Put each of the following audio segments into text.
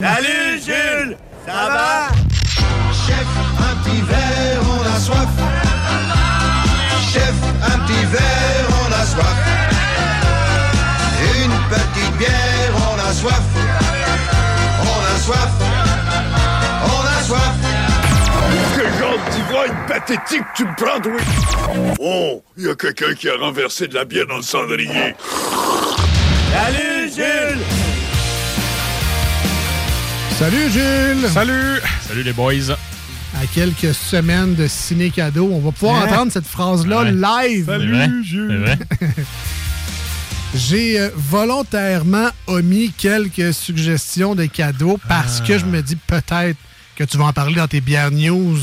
Salut Jules! Ça va? Chef, un petit verre, on a soif. Chef, un petit verre, on a soif. Une petite bière, on a soif. On a soif. On a soif. Quel genre d'ivrogne pathétique tu me prends, toi? Oh, il y a quelqu'un qui a renversé de la bière dans le cendrier. Salut Jules! Salut Jules! Salut! Salut les boys! À quelques semaines de ciné cadeau, on va pouvoir Hein? entendre cette phrase-là Ouais. live. C'est vrai. J'ai euh, volontairement omis quelques suggestions de cadeaux parce Ah. que je me dis peut-être que tu vas en parler dans tes bières news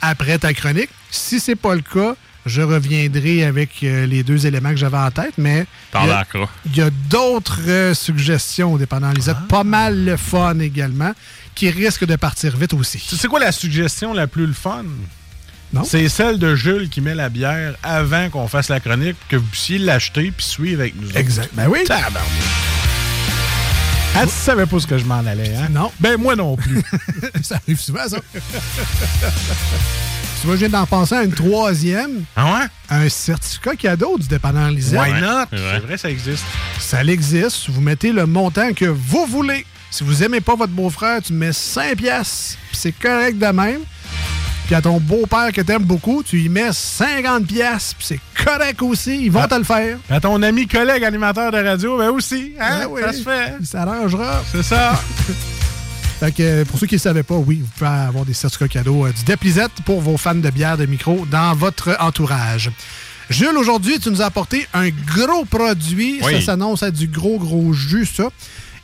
après ta chronique. Si c'est pas le cas, je reviendrai avec euh, les deux éléments que j'avais en tête, mais T'en il y a- lacras. il y a d'autres euh, suggestions dépendant Lisette, Ah. pas mal le fun également, qui risquent de partir vite aussi. Tu sais quoi la suggestion la plus le fun? Non. C'est celle de Jules qui met la bière avant qu'on fasse la chronique, que vous puissiez l'acheter puis suivre avec nous. autres. Exact. Ben oui. Tabarnak. Ah, tu savais pas ce que je m'en allais, hein? Non. Ben, moi non plus. ça arrive souvent, ça. tu vois, je viens d'en penser à une troisième. Ah ouais? Un certificat cadeau du dépanneur Lisette. Why not? c'est vrai. C'est vrai, ça existe. Ça existe. Vous mettez le montant que vous voulez. Si vous aimez pas votre beau-frère, tu mets 5 piastres. Puis c'est correct de même. Puis à ton beau-père que t'aimes beaucoup, tu y mets 50 piastres. Puis c'est correct aussi. Ils vont Ah. te le faire. À ton ami collègue animateur de radio, ben aussi, hein? Ben oui. Ça se fait. Ça arrangera. C'est ça. Fait que euh, pour ceux qui ne savaient pas, oui, vous pouvez avoir des certificats cadeaux euh, du Déplisette pour vos fans de bière de micro dans votre entourage. Jules, aujourd'hui, tu nous as apporté un gros produit. Oui. Ça s'annonce à du gros, gros jus, ça.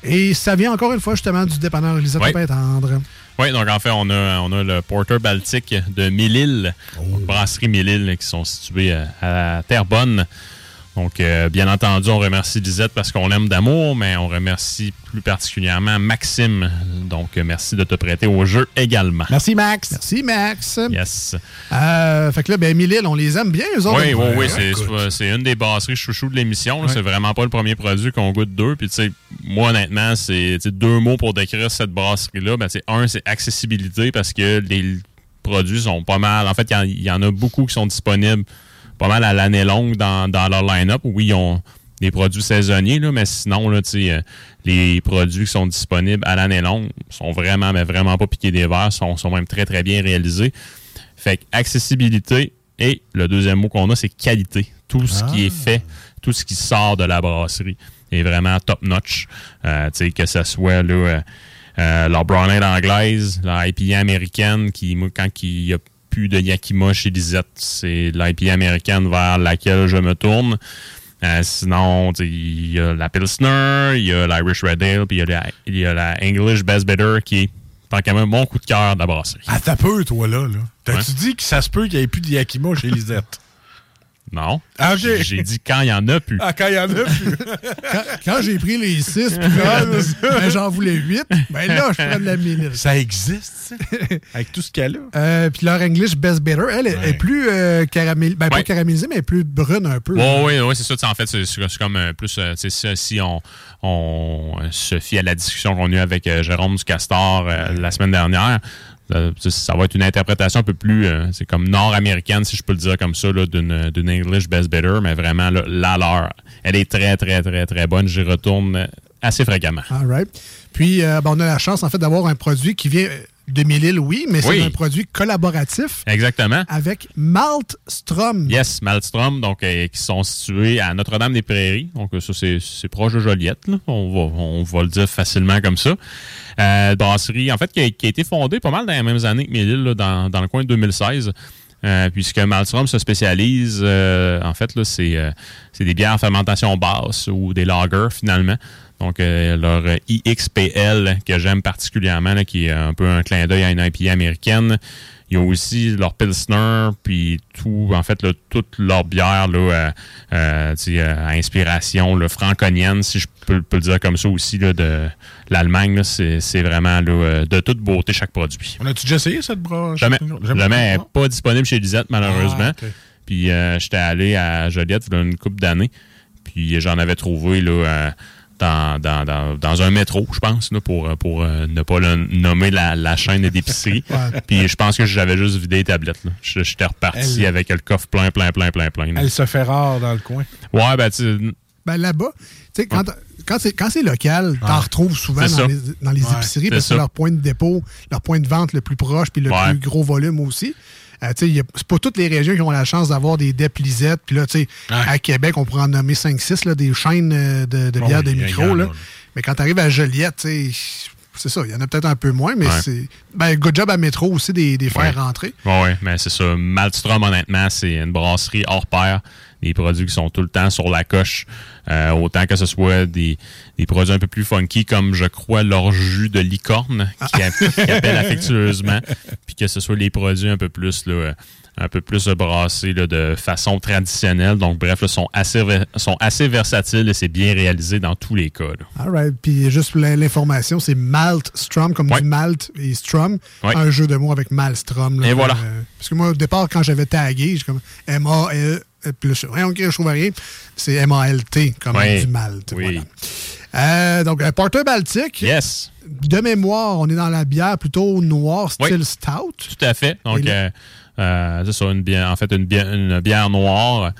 Et ça vient encore une fois justement du dépanneur Elisabeth Oui. Pépin tendre. Oui, donc en fait, on a, on a le Porter Baltique de Mille-Îles, brasserie Mille-Îles, qui sont situées euh, à Terrebonne. Donc, euh, bien entendu, on remercie Lisette parce qu'on l'aime d'amour, mais on remercie plus particulièrement Maxime. Donc, euh, merci de te prêter au jeu également. Merci, Max. Merci, Max. Yes. Euh, fait que là, ben, Mille-Îles, on les aime bien, eux autres. Oui, oui, oui, Ouais, c'est- une des brasseries chouchou de l'émission. C'est vraiment pas le premier produit qu'on goûte d'eux. Puis, tu sais, moi, honnêtement, c'est deux mots pour décrire cette brasserie-là. Ben, un, c'est accessibilité parce que les produits sont pas mal. En fait, il y en- il y, en a beaucoup qui sont disponibles pas mal à l'année longue dans, dans leur line-up. Oui, ils ont des produits saisonniers, là, mais sinon, là, euh, les produits qui sont disponibles à l'année longue sont vraiment, mais vraiment pas piqués des verres, sont, sont même très, très bien réalisés. Fait que accessibilité et le deuxième mot qu'on a, c'est qualité. Tout ce qui est fait, tout ce qui sort de la brasserie est vraiment top-notch. Euh, que ce soit là, euh, euh, leur brown anglaise, leur IPA américaine, qui, quand il y a plus de Yakima chez Lisette, c'est l'IPA américaine vers laquelle je me tourne. Euh, sinon, il y a la Pilsner, il y a l'Irish Red Ale, puis il y, a la- il y a la English Best Bitter qui est, qu'à même, mon coup de cœur de la brasserie. Ah, t'as peu, toi, là. là. T'as-tu dit que ça se peut qu'il n'y ait plus de Yakima chez Lisette? Non. Ah. J'ai dit quand il y en a plus. Ah, quand il y en a plus. Quand, quand j'ai pris les 6 puis que, ben, j'en voulais 8, ben là, je prends de la Mille-Îles. ça existe, ça? Avec tout ce qu'elle a. Euh, puis leur English Best Bitter, elle est- est plus euh, caramélisée, ben, pas caramélisée, mais plus brune un peu. Oui, oui, oui, c'est ça. En fait, c'est c'est- c'est comme euh, plus. euh, tu sais, si- on, on euh, se fie à la discussion qu'on a eue avec euh, Jérôme du Castor euh, la semaine dernière, euh, ça va être une interprétation un peu plus. euh, c'est comme nord-américaine, si je peux le dire comme ça, d'une d'une English Best Bitter, mais vraiment là, la leur. Elle est très, très, très, très bonne. J'y retourne euh, assez fréquemment. All right. Puis, euh, ben, on a la chance, en fait, d'avoir un produit qui vient de Mille-Îles, oui, mais Oui. c'est un produit collaboratif Exactement. avec Maltstrom. Yes, Malmstrom, donc euh, qui sont situés à Notre-Dame-des-Prairies. Donc euh, ça, c'est proche de Joliette. là. On, va, on va le dire facilement comme ça. Euh, brasserie, en fait, qui a, qui a été fondée pas mal dans les mêmes années que là, dans, dans le coin de 2016. Euh, puisque Malmstrom se spécialise, euh, en fait, là, c'est euh, c'est des bières à fermentation basse ou des lagers, finalement. Donc, euh, leur IXPL, que j'aime particulièrement, là, qui est un peu un clin d'œil à une IPA américaine. Ils ont aussi leur Pilsner, puis tout, en fait, là, toute leur bière là, euh, euh, à inspiration là, franconienne, si je peux, peux le dire comme ça aussi, là, de l'Allemagne. C'est vraiment de toute beauté chaque produit. On a-tu déjà essayé cette broche? Jamais, jamais, elle n'est pas disponible chez Lisette, malheureusement. Ah. Puis j'étais allé à Joliette il y a une couple d'années. Puis j'en avais trouvé là, dans, dans, dans, dans un métro, je pense, là, pour, pour euh, ne pas le nommer la, la chaîne d'épicerie. Ouais. Puis je pense que j'avais juste vidé les tablettes. là. J'étais reparti Elle- avec le coffre plein, plein, plein, plein, plein. là. Elle se fait rare dans le coin. Ouais, ben tu Ben, là-bas, tu sais, quand, quand c'est quand c'est local, t'en retrouves souvent dans les, dans les Ouais, épiceries parce que c'est leur point de dépôt, leur point de vente le plus proche puis le Ouais. plus gros volume aussi. Euh, c'est pas toutes les régions qui ont la chance d'avoir des DEP Lisette. Puis là, tu sais, Ouais. à Québec, on pourrait en nommer 5-6, là, des chaînes euh, de, de bières oui, de micro. là. là. Mais quand tu arrives à Joliette, tu sais, c'est ça, il y en a peut-être un peu moins, mais Ouais. c'est. Ben, good job à Métro aussi des, des faire Ouais. rentrer. Ouais, mais c'est ça. Malmstrom, honnêtement, c'est une brasserie hors pair. Des produits qui sont tout le temps sur la coche. Euh, autant que ce soit des, des produits un peu plus funky, comme je crois leur jus de licorne, qui, a- qui appelle affectueusement. Puis que ce soit les produits un peu plus là, un peu plus brassés là, de façon traditionnelle. Donc, bref, là, sont, assez, sont assez versatiles et c'est bien réalisé dans tous les cas. là. All right. Puis juste pour l'information, c'est Maltstrom, comme Ouais. du Malt et. Ouais. Un jeu de mots avec Malstrom. là. Et voilà. Euh, parce que moi, au départ, quand j'avais tagué, j'ai comme M-A-L. Euh, je rien, ok, je trouve rien. C'est M-A-L-T, comme du Malte. Oui. Voilà. Euh, donc, un porteur baltique. Yes, De mémoire, on est dans la bière plutôt noire, style Oui. stout. tout à fait. Donc, là- euh, euh, c'est ça, une bière, en fait, une bière, une bière noire,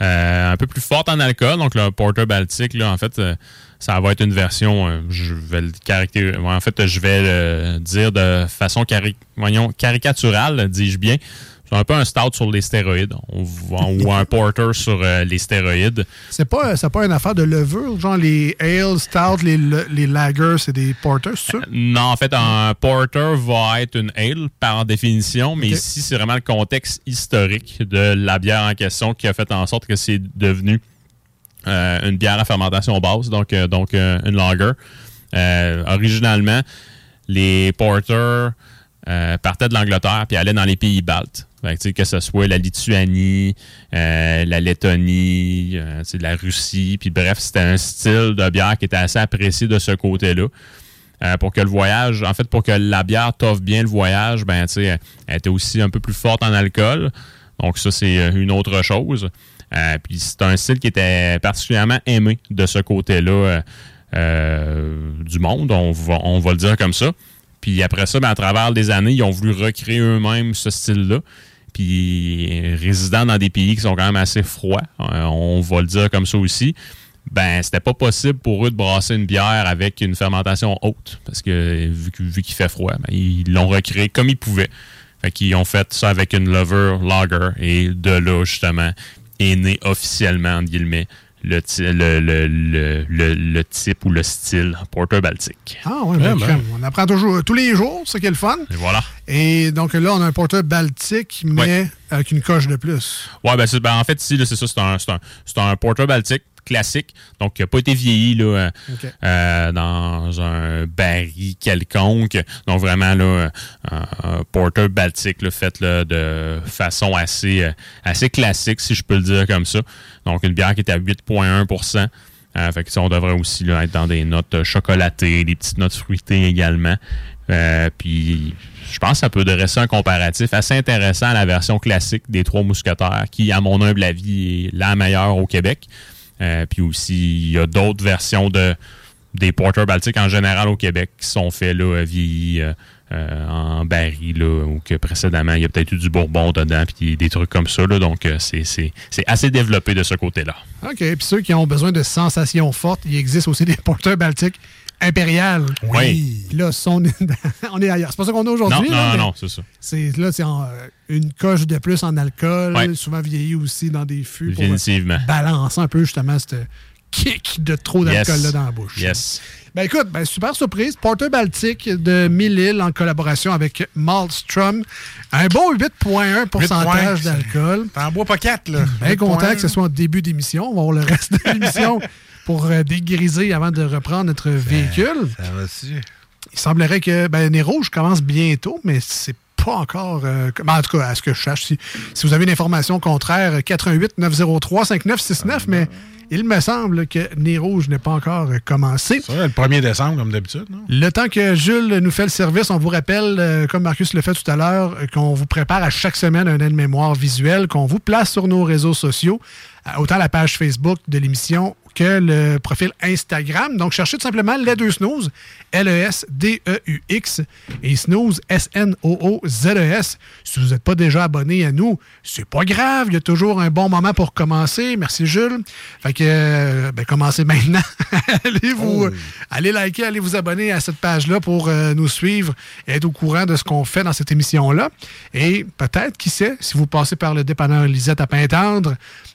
euh, un peu plus forte en alcool. Donc, le Porter Baltique, là, en fait, euh, ça va être une version, euh, je vais le caractériser, en fait, je vais le dire de façon cari- voyons, caricaturale, dis-je bien. C'est un peu un stout sur les stéroïdes. On voit- ou un porter sur euh, les stéroïdes. C'est pas, c'est pas une affaire de levure, genre les ale, stout, les, les lagers, c'est des porters, c'est ça? Non, en fait, un porter va être une ale par définition, mais ici, c'est vraiment le contexte historique de la bière en question qui a fait en sorte que c'est devenu euh, une bière à fermentation basse, donc, euh, donc euh, une lager. Euh, originalement, les porters euh, partaient de l'Angleterre puis allaient dans les pays baltes. Que, ce soit la Lituanie, euh, la Lettonie, euh, la Russie, puis bref, c'était un style de bière qui était assez apprécié de ce côté-là. Euh, pour que le voyage, en fait, pour que la bière t'offre bien le voyage, ben, elle était aussi un peu plus forte en alcool. Donc, ça, c'est une autre chose. Puis, c'est un style qui était particulièrement aimé de ce côté-là du monde, on va, on va le dire comme ça. Puis après ça, ben, à travers les années, ils ont voulu recréer eux-mêmes ce style-là. Puis, résidant dans des pays qui sont quand même assez froids, euh, on va le dire comme ça aussi, ben c'était pas possible pour eux de brasser une bière avec une fermentation haute parce que vu, vu qu'il fait froid, ben, ils l'ont recréé comme ils pouvaient. Fait qu'ils ont fait ça avec une lover lager et de là justement est né officiellement entre guillemets le, le, le, le, le- le type ou le style porter baltique. Ah ouais, ben, ben. on apprend toujours tous les jours, c'est qui est le fun. Et voilà. Et donc là, on a un porteur baltique, mais avec une coche de plus. Ouais, ben, c'est- ben, en fait, ici, c'est ça, c'est un, c'est un, c'est un porter baltique classique, donc qui n'a pas été vieilli là, euh, euh, dans un baril quelconque. Donc vraiment là, un, un porter baltique là, fait là, de façon assez, euh, assez classique, si je peux le dire comme ça. Donc une bière qui est à 8,1 euh, fait que, ça, on devrait aussi là, être dans des notes euh, chocolatées, des petites notes fruitées également. Euh, puis je pense que ça peut dresser un comparatif assez intéressant à la version classique des Trois Mousquetaires, qui, à mon humble avis, est la meilleure au Québec. Euh, puis aussi, il y a d'autres versions de des porters baltiques en général au Québec qui sont faits là, vieillis euh, euh, en baril, ou que précédemment, il y a peut-être eu du bourbon dedans, puis des trucs comme ça. Là, donc, c'est assez développé de ce côté-là. OK. Puis ceux qui ont besoin de sensations fortes, il existe aussi des porteurs baltiques impériales. Oui. Là, sont- on est ailleurs. C'est pas ça qu'on a Non, aujourd'hui. non, là, mais non, c'est ça. C'est là, c'est en, euh, une coche de plus en alcool, Ouais. souvent vieilli aussi dans des fûts pour euh, Définitivement. balancer un peu justement ce kick de trop Yes. d'alcool là dans la bouche. Yes. Ben écoute, ben, super surprise. Porter Baltique de Mille-Îles en collaboration avec Malmstrom. Un bon 8,1 pourcentage 8,1, d'alcool. T'en bois pas quatre, là. Bien content 8,1. que ce soit en début d'émission. On va voir le reste de l'émission pour euh, dégriser avant de reprendre notre véhicule. Ça va dessus. Il semblerait que ben, Nez Rouge commence bientôt, mais c'est pas encore. euh, comme- en tout cas, à ce que je sache, si, si vous avez une information contraire, 88 903 5969, mais il me semble que Nez Rouge n'est pas encore euh, commencé. Ça, le 1er décembre, comme d'habitude? Le temps que Jules nous fait le service, on vous rappelle, euh, comme Marcus le fait tout à l'heure, qu'on vous prépare à chaque semaine un aide-mémoire visuel qu'on vous place sur nos réseaux sociaux, euh, autant la page Facebook de l'émission que le profil Instagram. Donc, cherchez tout simplement les deux snooze, L-E-S-D-E-U-X, et snooze, S-N-O-O-Z-E-S. Si vous n'êtes pas déjà abonné à nous, c'est pas grave, il y a toujours un bon moment pour commencer. Merci, Jules. Fait que, euh, ben, commencez maintenant. allez vous, allez liker, allez vous abonner à cette page-là pour euh, nous suivre et être au courant de ce qu'on fait dans cette émission-là. Et peut-être, qui sait, si vous passez par le dépanneur Lisette à Pintendre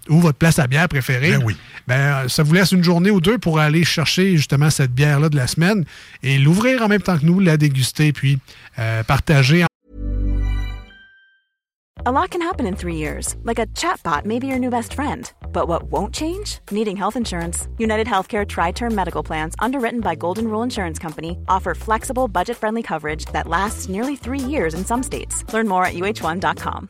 ou votre place à bière préférée, Ben oui. ben, ça vous laisse une journée ou deux pour aller chercher justement cette bière-là de la semaine et l'ouvrir en même temps que nous, la déguster, puis euh, partager A lot can happen in three years, like a chatbot may be your new best friend. But what won't change? Needing health insurance. United Healthcare Tri Term Medical Plans, underwritten by Golden Rule Insurance Company, offer flexible, budget friendly coverage that lasts nearly three years in some states. Learn more at uh1.com.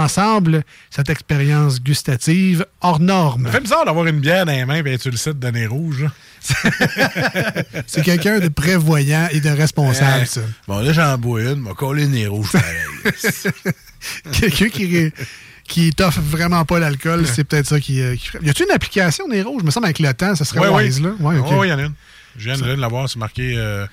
Ensemble cette expérience gustative hors norme. Ça fait bizarre d'avoir une bière dans les mains et sur le site de Nez Rouge. C'est quelqu'un de prévoyant et de responsable, Euh, ça. Bon, là, j'en bois une, m'a collé Nez Rouge pareil. Quelqu'un qui, qui t'offre vraiment pas l'alcool, c'est peut-être ça qui, euh, qui. Y a-tu une application des rouges? Je me semble avec le temps, ça serait Ouais, wise, oui. là. Ouais, ok. Oui, il y en a une. Je viens de l'avoir, c'est marqué euh,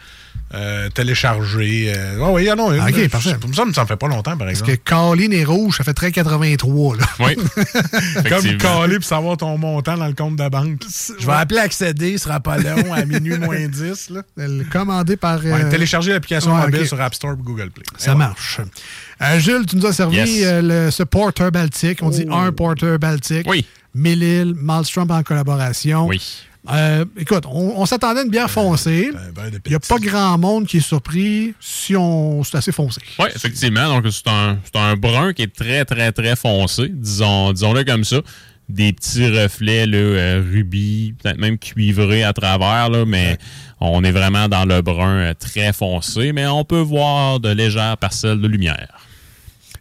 euh, téléchargé. euh, oui, il y en a une. Ok, parfait. Pour ça, ça me fait pas longtemps, par Parce exemple. que Colin et Rouge, ça fait très 83, là. Oui. Comme caler pour savoir ton montant dans le compte de banque. Je vais appeler accéder, ce sera pas long, à minuit moins 10. Là. Est commandée par. euh, Ouais, télécharger l'application ouais, mobile sur App Store et Google Play. Ça Et marche. Euh, Jules, tu nous as servi Yes. euh, le, ce porter baltique. On dit un porter baltique. Oui. Mille-Îles, Malmstrom en collaboration. Oui. Euh, écoute, on, on s'attendait à une bière foncée. Il n'y a pas grand monde qui est surpris si on c'est assez foncé. Oui, effectivement. Donc, c'est un, c'est un brun qui est très, très, très foncé. Disons, disons-le comme ça. Des petits reflets, là, euh, rubis, peut-être même cuivrés à travers, là, mais on est vraiment dans le brun euh, très foncé, mais on peut voir de légères parcelles de lumière.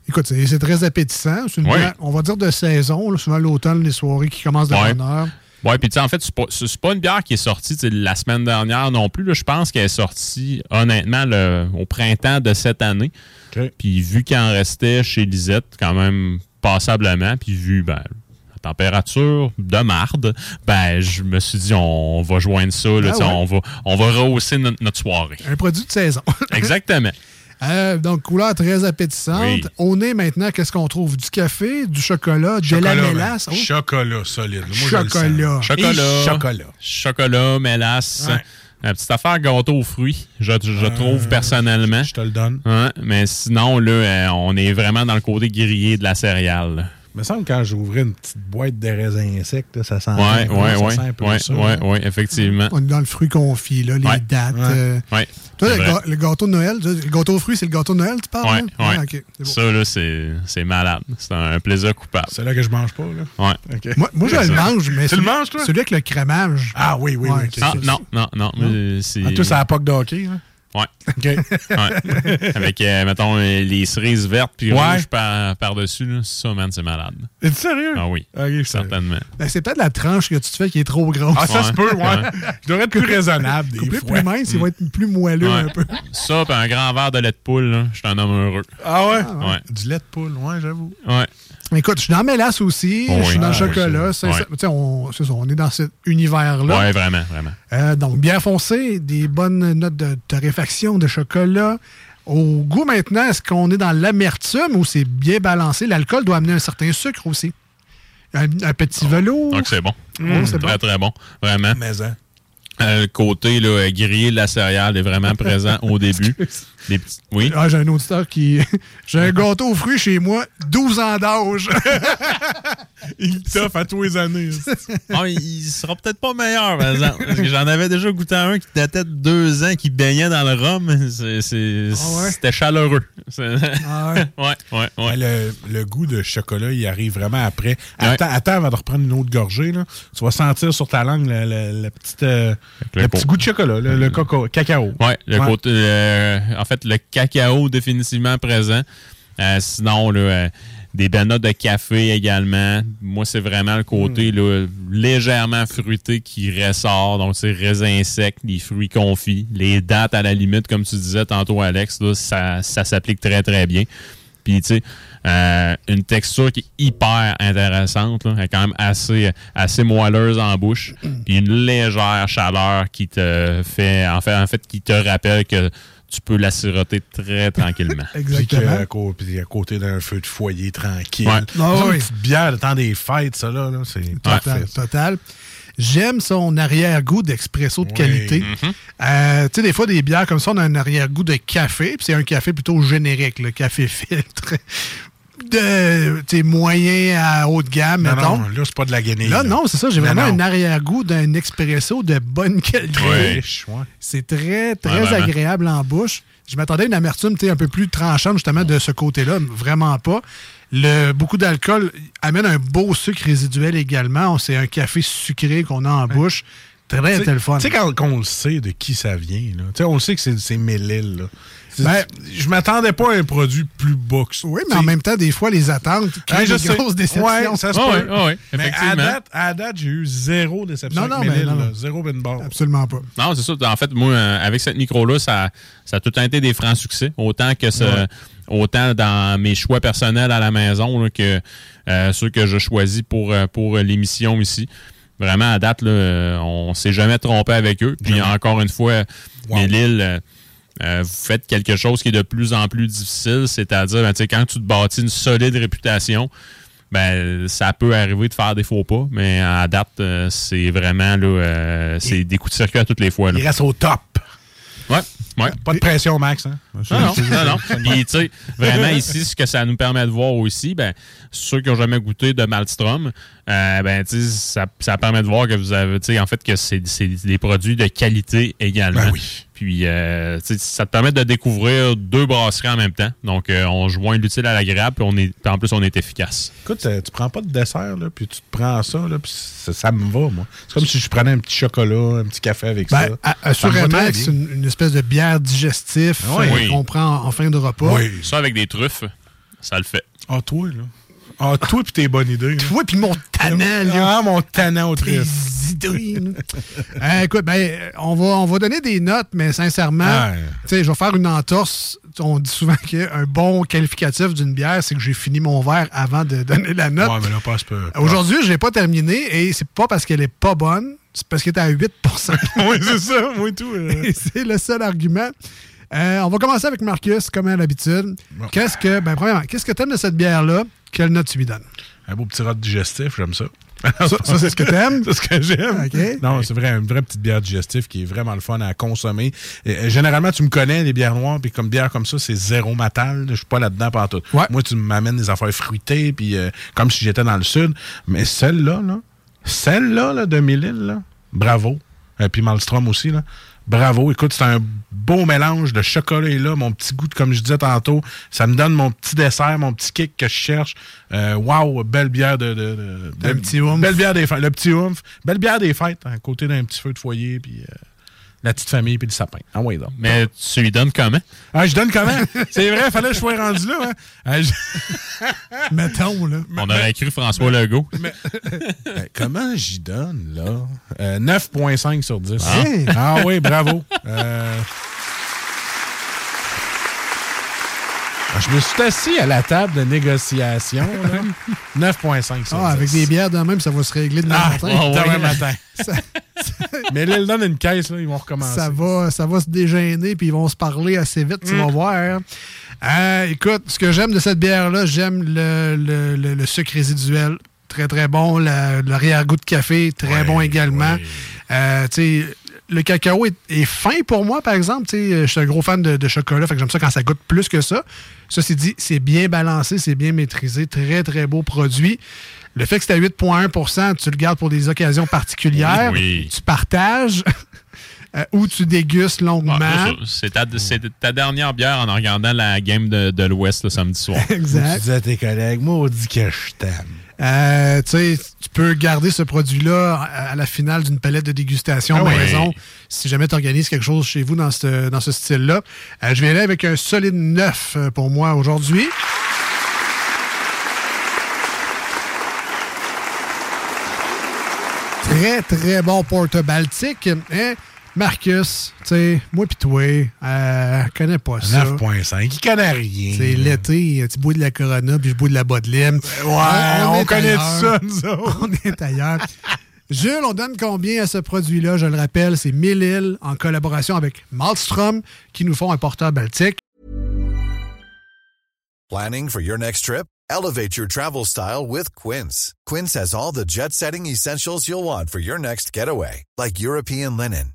Écoute, c'est c'est très appétissant. C'est une Oui. bière, on va dire de saison, là, souvent l'automne, les soirées qui commencent de Ouais. bonne heure. Ouais, puis tu sais, en fait, c'est pas, pas une bière qui est sortie la semaine dernière non plus. Je pense qu'elle est sortie, honnêtement, le, au printemps de cette année. Puis vu qu'il en restait chez Lisette, quand même passablement, puis vu ben, la température de marde, ben je me suis dit on va joindre ça, là, Ah ouais. on, va, on va rehausser notre, notre soirée. Un produit de saison. Exactement. Euh, donc, couleur très appétissante. Oui. Au nez, maintenant, qu'est-ce qu'on trouve? Du café, du chocolat, de la Chocolat, mélasse. Oh, Chocolat solide. Moi, Chocolat. Chocolat. Et chocolat. Chocolat, mélasse. Ouais. La petite affaire gâteau aux fruits, je, je trouve personnellement. Je te le donne. Ouais, mais sinon, là, euh, on est vraiment dans le côté grillé de la céréale. Il me semble que quand j'ouvrais une petite boîte de raisins secs, là, ça sent, Ouais, ça ouais, ouais. sent un peu Ouais, ça. ouais, hein. ouais, effectivement. On est dans le fruit confit, là, les Ouais. dates. Ouais. euh. Ouais. Toi, le, ga- le gâteau de Noël, le gâteau aux fruits, c'est le gâteau de Noël, tu parles? Là? ouais. Ah, bon. Ça, là, c'est c'est malade. C'est un plaisir coupable. C'est là que je mange pas, là. OK. Moi, moi, je le mange, mais Tu le celui- manges, toi? Celui avec le crémage. Ah oui, oui, Ouais, oui. Ah, non, non, non. Ah, toi, c'est à la POC de hockey, là? Ouais. OK. Ouais. Avec, euh, mettons, les cerises vertes puis Ouais. rouges par- par-dessus. là. ça, man, c'est malade. Es-tu sérieux? Ah oui, certainement. Ben, c'est peut-être la tranche que tu te fais qui est trop grosse. Ah, ça Ouais. se peut, ouais. Je devrais être plus raisonnable des fois. plus mince, il va être plus moelleux Ouais. un peu. Ça, puis un grand verre de lait de poule, là, je suis un homme heureux. Ah ouais? Ouais. Du lait de poule, ouais, j'avoue. Ouais. Écoute, je suis dans la mélasse aussi, je suis oui. dans le Ah, chocolat. oui, c'est- on, c'est ça, on est dans cet univers-là. Ouais, vraiment, vraiment. Euh, donc, bien foncé, des bonnes notes de torréfaction, de chocolat. Au goût maintenant, est-ce qu'on est dans l'amertume ou c'est bien balancé? L'alcool doit amener un certain sucre aussi. Un, un petit velours. Donc, c'est bon. Oh, c'est très, bon. très bon. Vraiment. Mais, hein? Euh, le côté là, grillé de la céréale est vraiment présent au début. Les petits- Oui. Ah, j'ai un auditeur qui. j'ai un gâteau aux fruits chez moi, 12 ans d'âge. Il t'offre à tous les années. Ah, il sera peut-être pas meilleur, par exemple. Parce que j'en avais déjà goûté un qui datait de deux ans, qui baignait dans le rhum. Ah ouais? C'était chaleureux. Ah ouais? ouais, ouais, ouais. Le, le goût de chocolat, il arrive vraiment après. Attends, attends avant de reprendre une autre gorgée. Là. Tu vas sentir sur ta langue le, le- le petite, euh, le le petit pot. goût de chocolat, le, le coco- cacao. Ouais, le Ouais. côté, euh, en fait, le cacao définitivement présent. Euh, sinon, là, euh, des bananes de café également. Moi, c'est vraiment le côté là, légèrement fruité qui ressort. Donc, c'est raisin sec, les fruits confits, les dates à la limite, comme tu disais tantôt, Alex, là, ça, ça s'applique très, très bien. Puis, tu sais, euh, une texture qui est hyper intéressante, là, Elle est quand même assez, assez moelleuse en bouche. Puis une légère chaleur qui te fait, en fait, en fait, qui te rappelle que tu peux la siroter très tranquillement. Puis que, Exactement. puis à côté d'un feu de foyer tranquille. Ouais. Ah oui. Une petite bière, le temps des fêtes, ça, là, là, c'est. Total, total. J'aime son arrière-goût d'expresso de Oui. qualité. Mhm. Euh, tu sais, des fois, des bières comme ça, on a un arrière-goût de café, puis c'est un café plutôt générique, le café filtre. De, tu sais, moyen à haut de gamme, Non, mettons. non, là, c'est pas de la guenille. Là, non, c'est ça. J'ai vraiment non. un arrière-goût d'un expresso de bonne qualité. Ouais. Riche, ouais. C'est très, très Ouais, agréable en bouche. Je m'attendais à une amertume un peu plus tranchante, justement, de ce côté-là. Vraiment pas. Le, beaucoup d'alcool amène un beau sucre résiduel également. C'est un café sucré qu'on a en bouche. Très, fun. Tu sais, quand, quand on le sait de qui ça vient, là. Tu sais, on le sait que c'est c'est Mélile, là. Ben- je m'attendais pas à un produit plus bas que ça. Oui, mais en même temps, des fois, les attentes créent je des grosses déceptions. Ouais, ça se Ah peut. ouais, ah mais à date, à date, j'ai eu zéro déception Non, non, avec mais non. Zéro ben barre. Absolument pas. Non, c'est ça. En fait, moi, euh, avec cette micro-là, ça, ça a tout le temps été des francs succès. Autant que ce- Ouais. autant dans mes choix personnels à la maison là, que euh, ceux que je choisis pour, euh, pour l'émission ici. Vraiment, à date, là, on s'est jamais trompé avec eux. Puis Jamais. encore une fois, Wow. Mélile, euh, euh, vous faites quelque chose qui est de plus en plus difficile, c'est-à-dire ben, quand tu te bâtis une solide réputation, ben ça peut arriver de faire des faux pas, mais à date, euh, c'est vraiment là, euh, c'est des coups de circuit à toutes les fois. là. Il reste au top. Ouais, ouais. Pas de pression, Max. Hein? Non, non, non, non. Puis, tu sais, vraiment, ici, ce que ça nous permet de voir aussi, ben, ceux qui n'ont jamais goûté de Malmstrom, euh, ben, tu sais, ça, ça permet de voir que vous avez, tu sais, en fait, que c'est c'est des produits de qualité également. Ben oui. Puis, euh, tu sais, ça te permet de découvrir deux brasseries en même temps. Donc, euh, on joint l'utile à l'agréable, puis on est, puis en plus, on est efficace. Écoute, euh, tu prends pas de dessert, là, puis tu te prends ça, là, puis ça, ça me va, moi. C'est comme si je prenais un petit chocolat, un petit café avec Ben, ça. assurément, c'est une, une espèce de bière digestif Ah oui. Oui. qu'on prend en fin de repas. Oui. Ça, avec des truffes, ça le fait. Ah, toi, là. Ah, toi, puis tes bonnes idées. Oui, puis mon tannant, là. Ah, mon tannant au idées. Euh, écoute, ben, on va, on va donner des notes, mais sincèrement, Ah. tu sais, je vais faire une entorse. On dit souvent qu'un bon qualificatif d'une bière, c'est que j'ai fini mon verre avant de donner la note. Ouais, mais là, passe peu. Aujourd'hui, je l'ai pas terminé et c'est pas parce qu'elle est pas bonne, c'est parce qu'elle est à 8% oui, c'est ça, moi et tout. euh. Et c'est le seul argument. Euh, on va commencer avec Marcus, comme à l'habitude. Bon. Qu'est-ce que, ben, premièrement, qu'est-ce que t'aimes de cette bière-là? Quelle note tu lui donnes? Un beau petit rot digestif, j'aime ça. Ça, ça, c'est ce que t'aimes? C'est ce que j'aime. OK. Non, c'est vrai, une vraie petite bière digestive qui est vraiment le fun à consommer. Et, euh, généralement, tu me connais, les bières noires, puis comme bière comme ça, c'est zéro matal. Je suis pas là-dedans tout. Ouais. Moi, tu m'amènes des affaires fruitées, puis euh, comme si j'étais dans le sud. Mais celle-là, là, celle-là, là, de Mélile, là, bravo. Et puis Malmstrom aussi, là. Bravo. Écoute, c'est un beau mélange de chocolat et là, mon petit goût, de- comme je disais tantôt. Ça me donne mon petit dessert, mon petit kick que je cherche. Euh, wow, belle bière de. de, de- de- Un petit oomph. Belle bière des fêtes. Le petit oomph. Belle bière des fêtes, à côté d'un petit feu de foyer. Puis, euh, la petite famille puis le sapin. Ah oui, donc. Mais tu lui donnes comment? Ah, je donne comment? C'est vrai, fallait que je sois rendu là. Hein? Ah, je- Mettons, là. On aurait cru François Legault. Euh, comment j'y donne, là? Euh, 9,5 sur 10. Ah. Ah, oui, bravo. Euh, ah, Je me suis assis à la table de négociation. là. 9,5 sur 10. Ah, avec des bières de même, ça va se régler demain Ah, matin. ouais, demain matin. Ça, Mais là, ils donnent une caisse, là, ils vont recommencer. ça va, ça va se dégêner, puis ils vont se parler assez vite, tu vas voir. Euh, écoute, ce que j'aime de cette bière-là, j'aime le, le- le- le sucre résiduel. Très, très bon. La- L'arrière-goût de café, très bon également. Euh, tu sais, le cacao est, est fin pour moi, par exemple. Tu sais, Je suis un gros fan de, de chocolat, fait que j'aime ça quand ça goûte plus que ça. Ceci dit, c'est bien balancé, c'est bien maîtrisé. Très, très beau produit. Le fait que c'est à 8,1% tu le gardes pour des occasions particulières. Oui. Tu partages euh, ou tu dégustes longuement. Ah, c'est ta, dernière bière en regardant la game de, de l'Ouest le samedi soir. Tu exact. dis à tes collègues, maudit que je t'aime. Euh, tu sais, tu peux garder ce produit-là à la finale d'une palette de dégustation Ah oui. maison si jamais tu organises quelque chose chez vous dans ce, dans ce style-là. Euh, je viens là avec un solide 9 euh, pour moi aujourd'hui. Très, très bon porte baltique. Hein? Marcus, tu sais, moi pis toi, euh, connais pas ça. 9,5. Il connaît rien. C'est l'été, tu bois de la Corona puis je bois de la Bodlim. Ouais, on, est connaît ailleurs. ça, nous autres. On est ailleurs. Jules, on donne combien à ce produit-là? Je le rappelle, c'est Mille Îles en collaboration avec Malmstrom qui nous font un porteur baltique. Planning for your next trip? Elevate your travel style with Quince. Quince has all the jet setting essentials you'll want for your next getaway, like European linen,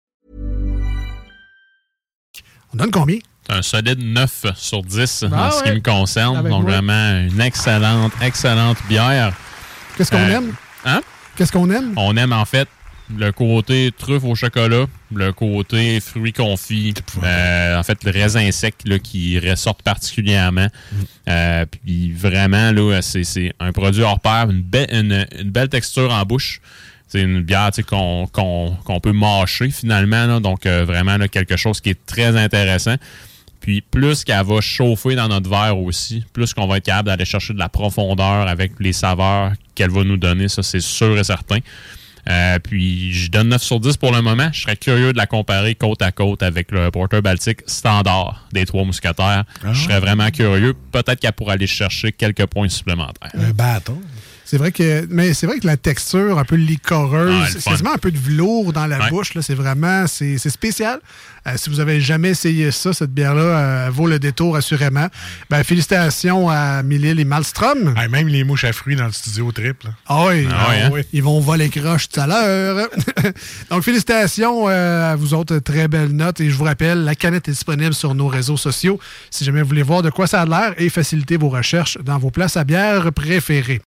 On donne combien? Un solide 9 sur 10 Ah en ce qui ouais. me concerne. Avec Donc moi. vraiment une excellente, excellente bière. Qu'est-ce qu'on Euh, aime? Hein? Qu'est-ce qu'on aime? On aime en fait le côté truffe au chocolat, le côté fruits confits, euh, en fait le raisin sec là, qui ressortent particulièrement. Euh, puis vraiment, là, c'est, c'est un produit hors pair, une, be- une, une belle texture en bouche. C'est une bière qu'on, peut mâcher finalement. là. donc euh, vraiment là, quelque chose qui est très intéressant. Puis plus qu'elle va chauffer dans notre verre aussi, plus qu'on va être capable d'aller chercher de la profondeur avec les saveurs qu'elle va nous donner, ça c'est sûr et certain. Euh, puis je donne 9 sur 10 pour le moment. Je serais curieux de la comparer côte à côte avec le Porter Baltique standard des Trois Mousquetaires. Je serais vraiment curieux. Peut-être qu'elle pourrait aller chercher quelques points supplémentaires. Un bâton. C'est vrai que mais c'est vrai que la texture un peu licoreuse, Ah, c'est quasiment un peu de velours dans la Ouais. bouche là, c'est vraiment c'est c'est spécial. Euh, si vous avez jamais essayé ça, cette bière là vaut le détour assurément. Ben félicitations à Mille et Malmstrom. Ah, même les mouches à fruits dans le studio triple. Ah oui, Ah ouais, hein? oui. ils vont voler croche tout à l'heure. Donc, félicitations euh, à vous autres, très belle note. Et je vous rappelle, la canette est disponible sur nos réseaux sociaux si jamais vous voulez voir de quoi ça a l'air et faciliter vos recherches dans vos places à bière préférées.